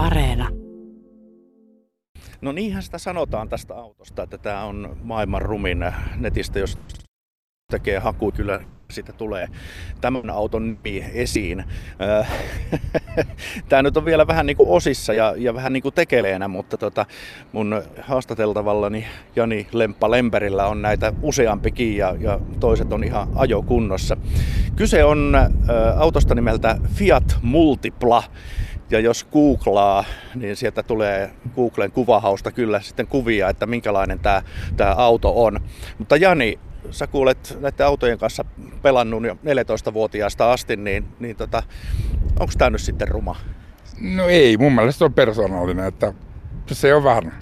Areena. No niinhän sitä sanotaan tästä autosta, että tämä on maailman rumin netistä, jos tekee haku, kyllä siitä tulee tämän auton nimi esiin. Tämä nyt on vielä vähän niin kuin osissa ja, ja vähän niin kuin tekeleenä, mutta tota, mun haastateltavallani Jani Lemppa Lemperillä on näitä useampikin ja, ja toiset on ihan ajokunnossa. Kyse on ä, autosta nimeltä Fiat Multipla. Ja jos googlaa, niin sieltä tulee Googlen kuvahausta kyllä sitten kuvia, että minkälainen tämä, tämä auto on. Mutta Jani, sä kuulet näiden autojen kanssa pelannut jo 14-vuotiaasta asti, niin, niin tota, onko tämä nyt sitten ruma? No ei, mun mielestä se on persoonallinen, että se on vähän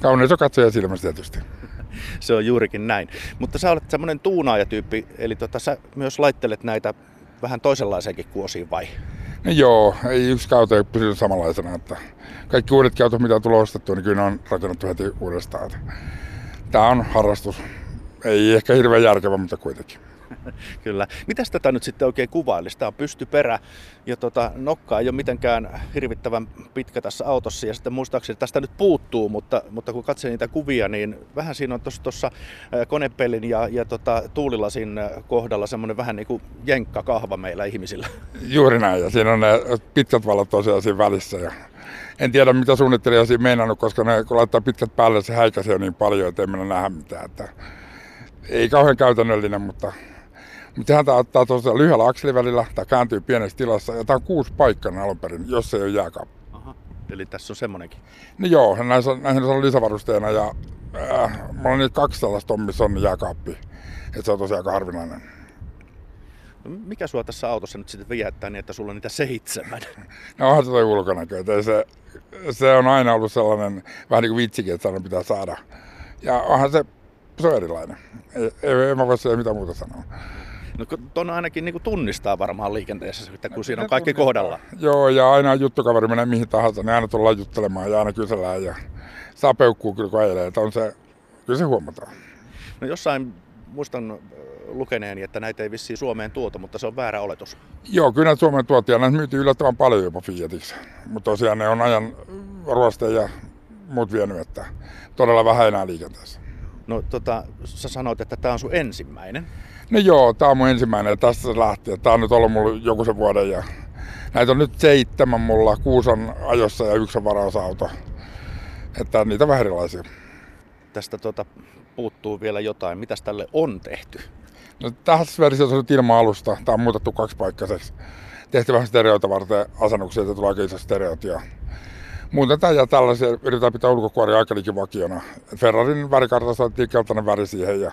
kauneus on katsoja silmästä tietysti. se on juurikin näin. Mutta sä olet semmoinen tuunaajatyyppi, eli tota, sä myös laittelet näitä vähän toisenlaiseenkin kuosiin vai? No joo, ei yksi auto ei pysy samanlaisena. Että kaikki uudet autot, mitä tullut ostettua, niin kyllä ne on rakennettu heti uudestaan. Tämä on harrastus. Ei ehkä hirveän järkevä, mutta kuitenkin. Kyllä. Mitäs tätä nyt sitten oikein kuvailisi? Tämä on pystyperä ja tota, nokka ei ole mitenkään hirvittävän pitkä tässä autossa ja sitten muistaakseni tästä nyt puuttuu, mutta, mutta kun katselin niitä kuvia, niin vähän siinä on tuossa konepellin ja, ja tota, tuulilasin kohdalla semmoinen vähän niin kuin kahva meillä ihmisillä. Juuri näin ja siinä on ne pitkät valot tosiaan siinä välissä ja en tiedä mitä suunnittelija siinä meinannut, koska ne, kun laittaa pitkät päälle, se häikäisee niin paljon, että ei mennä nähdä mitään. Että ei kauhean käytännöllinen, mutta, mutta sehän tämä ottaa tosiaan lyhyellä akselivälillä, tämä kääntyy pienessä tilassa ja tämä on kuusi paikkaa alun perin, jos ei ole jääkaappi. Eli tässä on semmonenkin. No joo, näissä, näihin on lisävarusteena ja äh, mulla on niitä kaksi sellaista on, missä on jääkaappi. Että se on tosiaan aika harvinainen. No, mikä sua tässä autossa nyt sitten viehättää niin, että sulla on niitä seitsemän? No onhan se toi ulkonäkö. Se, se on aina ollut sellainen vähän niin kuin vitsikin, että sellainen pitää saada. Ja onhan se se on erilainen. Ei, ei, mä voi mitään muuta sanoa. No tuon ainakin niin tunnistaa varmaan liikenteessä, että kun siinä on kaikki kohdalla. Joo, ja aina juttukaveri menee mihin tahansa, niin aina tullaan juttelemaan ja aina kysellään ja saa peukkuu kyllä kun ajelee, että on se, kyllä se huomataan. No jossain muistan lukeneeni, että näitä ei vissiin Suomeen tuotu, mutta se on väärä oletus. Joo, kyllä näitä Suomeen tuotiin ja näitä myytiin yllättävän paljon jopa Fiatiksi. Mutta tosiaan ne on ajan ruoste ja muut vienyt, että todella vähän enää liikenteessä. No tota, sä sanoit, että tämä on sun ensimmäinen. No joo, tämä on mun ensimmäinen ja tästä se lähti. Tämä on nyt ollut mulla joku sen vuoden ja näitä on nyt seitsemän mulla. Kuusi on ajossa ja yksi on varausauto. Että niitä on vähän erilaisia. Tästä tota, puuttuu vielä jotain. Mitäs tälle on tehty? No, tässä versiossa on nyt ilma-alusta. Tämä on muutettu kaksipaikkaiseksi. Tehty vähän stereoita varten asennuksia, että tulee aika iso stereot. Ja muutetaan ja tällaisia yritetään pitää ulkokuori aika vakiona. Ferrarin värikartassa otettiin keltainen väri siihen ja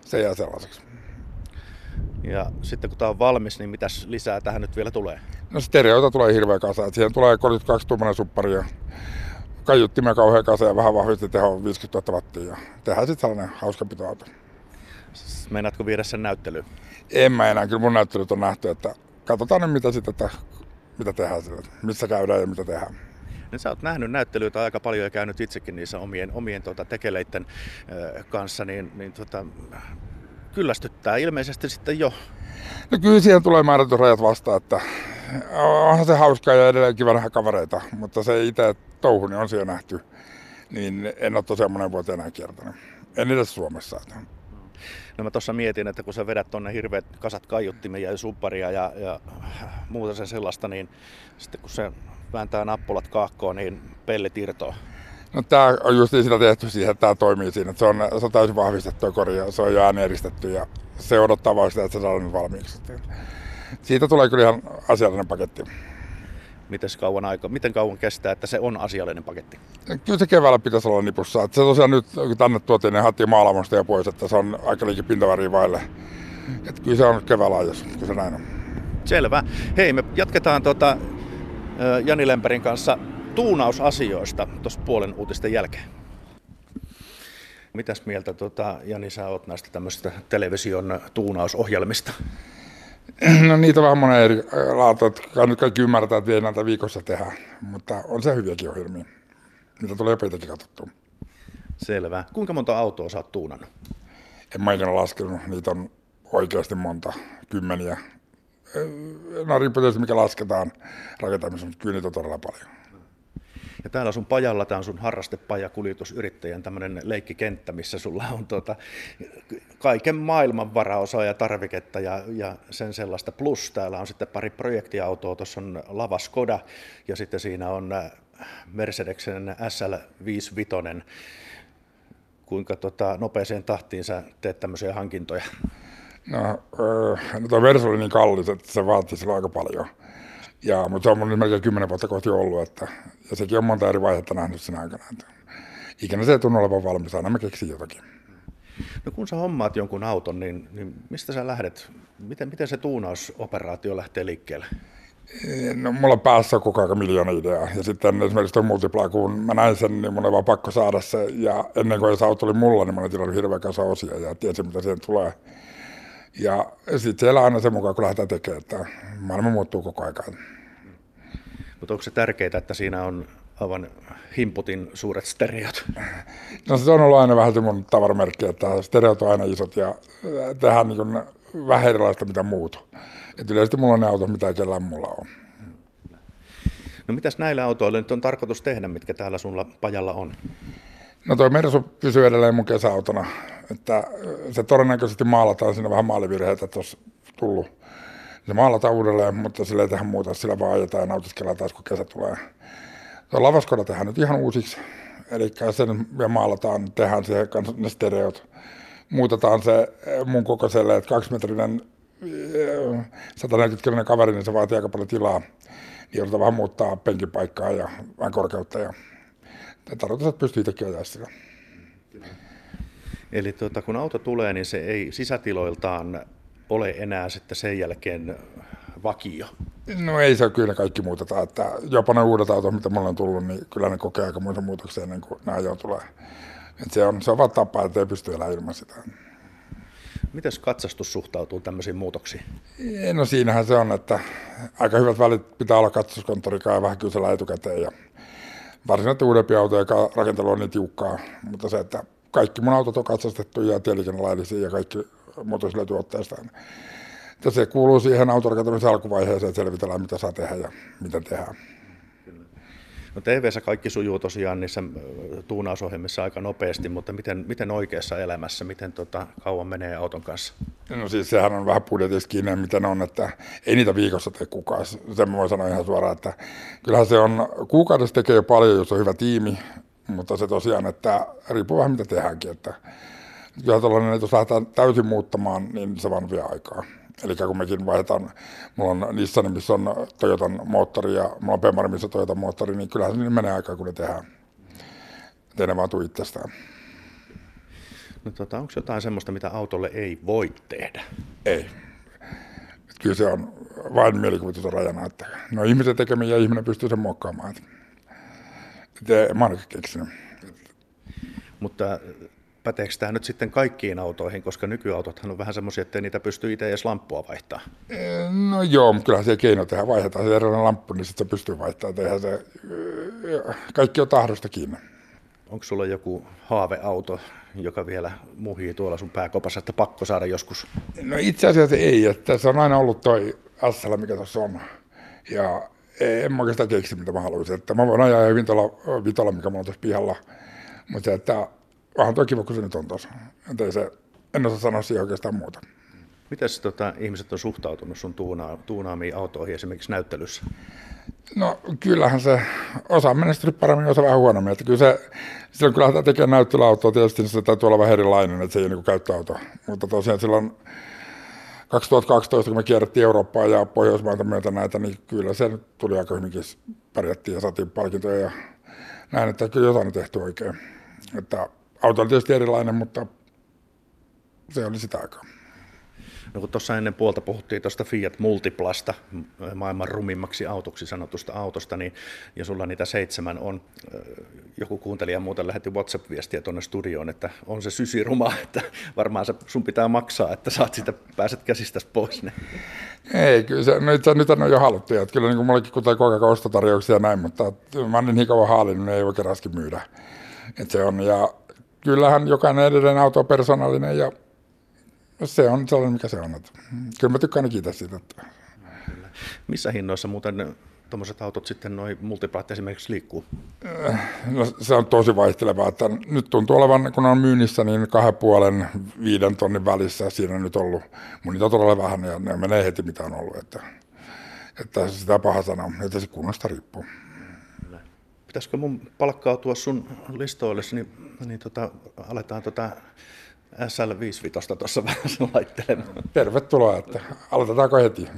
se jää sellaiseksi. Ja sitten kun tämä on valmis, niin mitäs lisää tähän nyt vielä tulee? No stereoita tulee hirveä kasa. Siihen tulee 32 tuumainen suppari ja kaiuttimia kauhean kasa ja vähän vahvisti teho 50 000 wattia. Ja tehdään sitten sellainen hauska pitoauto. Meinaatko viedä sen näyttelyyn? En mä enää, kyllä mun näyttelyt on nähty, että katsotaan nyt mitä sitten, että mitä tehdään sillä, missä käydään ja mitä tehdään. Niin sä oot nähnyt näyttelyitä aika paljon ja käynyt itsekin niissä omien, omien tuota, tekeleiden kanssa, niin, niin tuota, kyllästyttää ilmeisesti sitten jo. No kyllä siihen tulee määrätyt rajat vastaan, että onhan se hauskaa ja edelleen kiva nähdä kavereita, mutta se itse touhu niin on siellä nähty, niin en ole tosiaan monen vuoteen enää kiertänyt. En edes Suomessa. No mä tuossa mietin, että kun sä vedät tuonne hirveät kasat kaiuttimia ja supparia ja, ja muuta sen sellaista, niin sitten kun se vääntää nappulat kaakkoon, niin pellit irtoaa. No tää on just sitä tehty siihen, että tämä toimii siinä. Se on, se on täysin vahvistettu kori ja se on jo äänieristetty ja se odottaa vaan sitä, että se saadaan valmiiksi. Siitä tulee kyllä ihan asiallinen paketti. Miten kauan, aika, miten kauan kestää, että se on asiallinen paketti? Kyllä se keväällä pitäisi olla nipussa. Että se tosiaan nyt, kun tänne tuotiin, niin hattiin maalamosta ja pois, että se on aika liikin pintaväriä vaille. Että kyllä se on keväällä ajossa, kun se näin on. Selvä. Hei, me jatketaan tuota Jani Lemperin kanssa tuunausasioista tuossa puolen uutisten jälkeen. Mitäs mieltä tota, Jani sä oot näistä tämmöisistä television tuunausohjelmista? No niitä on vähän monen eri laatu, että nyt kaikki ymmärtää, että ei näitä viikossa tehdä, mutta on se hyviäkin ohjelmia. Niitä tulee peitäkin katsottua. Selvä. Kuinka monta autoa sä oot tuunannut? En mä ikinä laskenut, niitä on oikeasti monta, kymmeniä. No riippuu tietysti mikä lasketaan rakentamisessa, mutta kyllä niitä on todella paljon. Ja täällä sun pajalla, tämä on sun harrastepaja kuljetusyrittäjän tämmöinen leikkikenttä, missä sulla on tuota, kaiken maailman varaosaa ja tarviketta ja, ja sen sellaista. Plus täällä on sitten pari projektiautoa, tuossa on Lava Skoda ja sitten siinä on äh, Mercedesen SL55. Kuinka tota, nopeeseen tahtiin sä teet tämmöisiä hankintoja? No, öö, no tuo Verso oli niin kallis, että se vaatii sillä aika paljon. Ja, mutta se on mun melkein kymmenen vuotta kohti ollut, että, ja sekin on monta eri vaihetta nähnyt sen aikana. Että, ikinä se ei tunnu olevan valmis, aina mä keksin jotakin. No kun sä hommaat jonkun auton, niin, niin mistä sä lähdet? Miten, miten se tuunausoperaatio lähtee liikkeelle? No, mulla on päässä koko ajan miljoona ideaa. Ja sitten esimerkiksi tuon Multipla, kun mä näin sen, niin mun oli vaan pakko saada se. Ja ennen kuin se auto oli mulla, niin mä olin tilannut hirveän kanssa osia ja tiesin, mitä siihen tulee. Ja sitten siellä aina se mukaan, kun lähdetään tekemään, että maailma muuttuu koko ajan. Mutta onko se tärkeää, että siinä on aivan himputin suuret stereot? No se on ollut aina vähän se mun tavaramerkki, että stereot on aina isot ja tehdään niin vähän erilaista mitä muut. Et yleisesti mulla on ne autot, mitä kellään mulla on. No mitäs näillä autoilla nyt on tarkoitus tehdä, mitkä täällä sulla pajalla on? No tuo Mersu pysyy edelleen mun kesäautona. Että se todennäköisesti maalataan, siinä vähän maalivirheitä tuossa tullut. Se maalataan uudelleen, mutta sillä ei tehdä muuta, sillä vaan ajetaan ja nautiskellaan taas, kun kesä tulee. Tuo lavaskoda tehdään nyt ihan uusiksi. Eli sen ja maalataan, tehdään siihen ne stereot. Muutetaan se mun kokoiselle, että kaksimetrinen 140 kiloinen kaveri, niin se vaatii aika paljon tilaa. Niin joudutaan vähän muuttaa penkipaikkaa ja vähän korkeutta. Ja tarkoitus, että pystyy itsekin ajaa sitä. Eli tuota, kun auto tulee, niin se ei sisätiloiltaan ole enää sitten sen jälkeen vakio? No ei se kyllä kaikki muuteta. Että jopa ne uudet autot, mitä mulla on tullut, niin kyllä ne kokee aika muita muutoksia ennen kuin nämä jo tulee. Et se, on, se on vaan tapa, että ei pysty elämään ilman sitä. Miten katsastus suhtautuu tämmöisiin muutoksiin? No siinähän se on, että aika hyvät välit pitää olla katsastuskonttorikaan ja vähän kysellä etukäteen. Ja varsinaisesti uudempia autoja rakentelu on niin tiukkaa, mutta se, että kaikki mun autot on katsastettu ja tieliikennelaillisia ja kaikki muotoisille tuotteista. Se kuuluu siihen autorakentamisen alkuvaiheeseen, että selvitellään mitä saa tehdä ja miten tehdään. No TV-ssä kaikki sujuu tosiaan niissä tuunausohjelmissa aika nopeasti, mutta miten, miten oikeassa elämässä, miten tota, kauan menee auton kanssa? No siis sehän on vähän budjetista kiinni, miten on, että ei niitä viikossa tee kukaan. Sen mä voin sanoa ihan suoraan, että kyllähän se on, kuukaudessa tekee jo paljon, jos on hyvä tiimi, mutta se tosiaan, että riippuu vähän mitä tehdäänkin, että kyllä tällainen, että jos lähdetään täysin muuttamaan, niin se vaan vie aikaa. Eli kun mekin vaihdetaan, mulla on Nissan, missä on Toyotan moottori ja mulla on Bemari, missä on Toyotan moottori, niin kyllähän se menee aikaa, kun ne tehdään. Että ne vaan tuu itsestään. No tota, onko jotain semmoista, mitä autolle ei voi tehdä? Ei. Kyllä se on vain mielikuvitus rajana, että no ihmisen tekemiä ja ihminen pystyy sen muokkaamaan. Että, että mä oon keksinyt. Mutta päteekö tämä nyt sitten kaikkiin autoihin, koska nykyautothan on vähän semmoisia, että niitä pystyy itse edes lamppua vaihtaa? No joo, mutta kyllähän se keino tehdä, vaihdetaan se erilainen lamppu, niin sitten se pystyy vaihtamaan. Tehdä se, kaikki on tahdosta kiinni. Onko sulla joku haaveauto, joka vielä muhii tuolla sun pääkopassa, että pakko saada joskus? No itse asiassa ei, että se on aina ollut toi SL, mikä tuossa on. Ja en mä oikeastaan keksi, mitä mä haluaisin. Että mä voin ajaa hyvin tuolla vitolla, mikä mulla on tuossa pihalla. Mutta että onhan tuo kiva, kun se nyt on tuossa. Se, en osaa sanoa siihen oikeastaan muuta. Miten tota, ihmiset on suhtautunut sun tuuna, tuunaamiin autoihin esimerkiksi näyttelyssä? No kyllähän se osa menestynyt paremmin, osa vähän huonommin. Että kyllä se, silloin kun lähdetään tekemään näyttelyautoa, tietysti niin se täytyy olla vähän erilainen, että se ei ole niin käyttöauto. Mutta tosiaan silloin 2012, kun me kierrettiin Eurooppaa ja Pohjoismaita myötä näitä, niin kyllä se tuli aika hyvinkin pärjättiin ja saatiin palkintoja ja näin, että kyllä jotain on tehty oikein. Että auto on tietysti erilainen, mutta se oli sitä aikaa. No kun tuossa ennen puolta puhuttiin tuosta Fiat Multiplasta, maailman rumimmaksi autoksi sanotusta autosta, niin, ja sulla niitä seitsemän on, joku kuuntelija muuten lähetti WhatsApp-viestiä tuonne studioon, että on se sysiruma, että varmaan se, sun pitää maksaa, että saat sitä, pääset käsistä pois. Ne. Ei, kyllä se, no itse nyt on jo haluttu, että kyllä niin kuin mullekin kuten koko ajan ostotarjouksia ja näin, mutta mä en niin kauan haalinnut, niin ei voi kerraskin myydä. Et se on, ja kyllähän jokainen edellinen auto on persoonallinen ja se on sellainen, mikä se on. Että kyllä mä tykkään kiittää siitä. Että... Missä hinnoissa muuten tuommoiset autot sitten noin multiplaat esimerkiksi liikkuu? No, se on tosi vaihtelevaa. Että nyt tuntuu olevan, kun on myynnissä, niin kahden puolen viiden tonnin välissä siinä on nyt ollut. Mun niitä on todella vähän ja ne menee heti mitä on ollut. Että, että sitä paha sanoa, että se kunnasta riippuu. Pitäisikö mun palkkautua sun listoille, niin, niin tota, aletaan tota SL55 tuossa vähän laittelemaan. Tervetuloa, että aloitetaanko heti?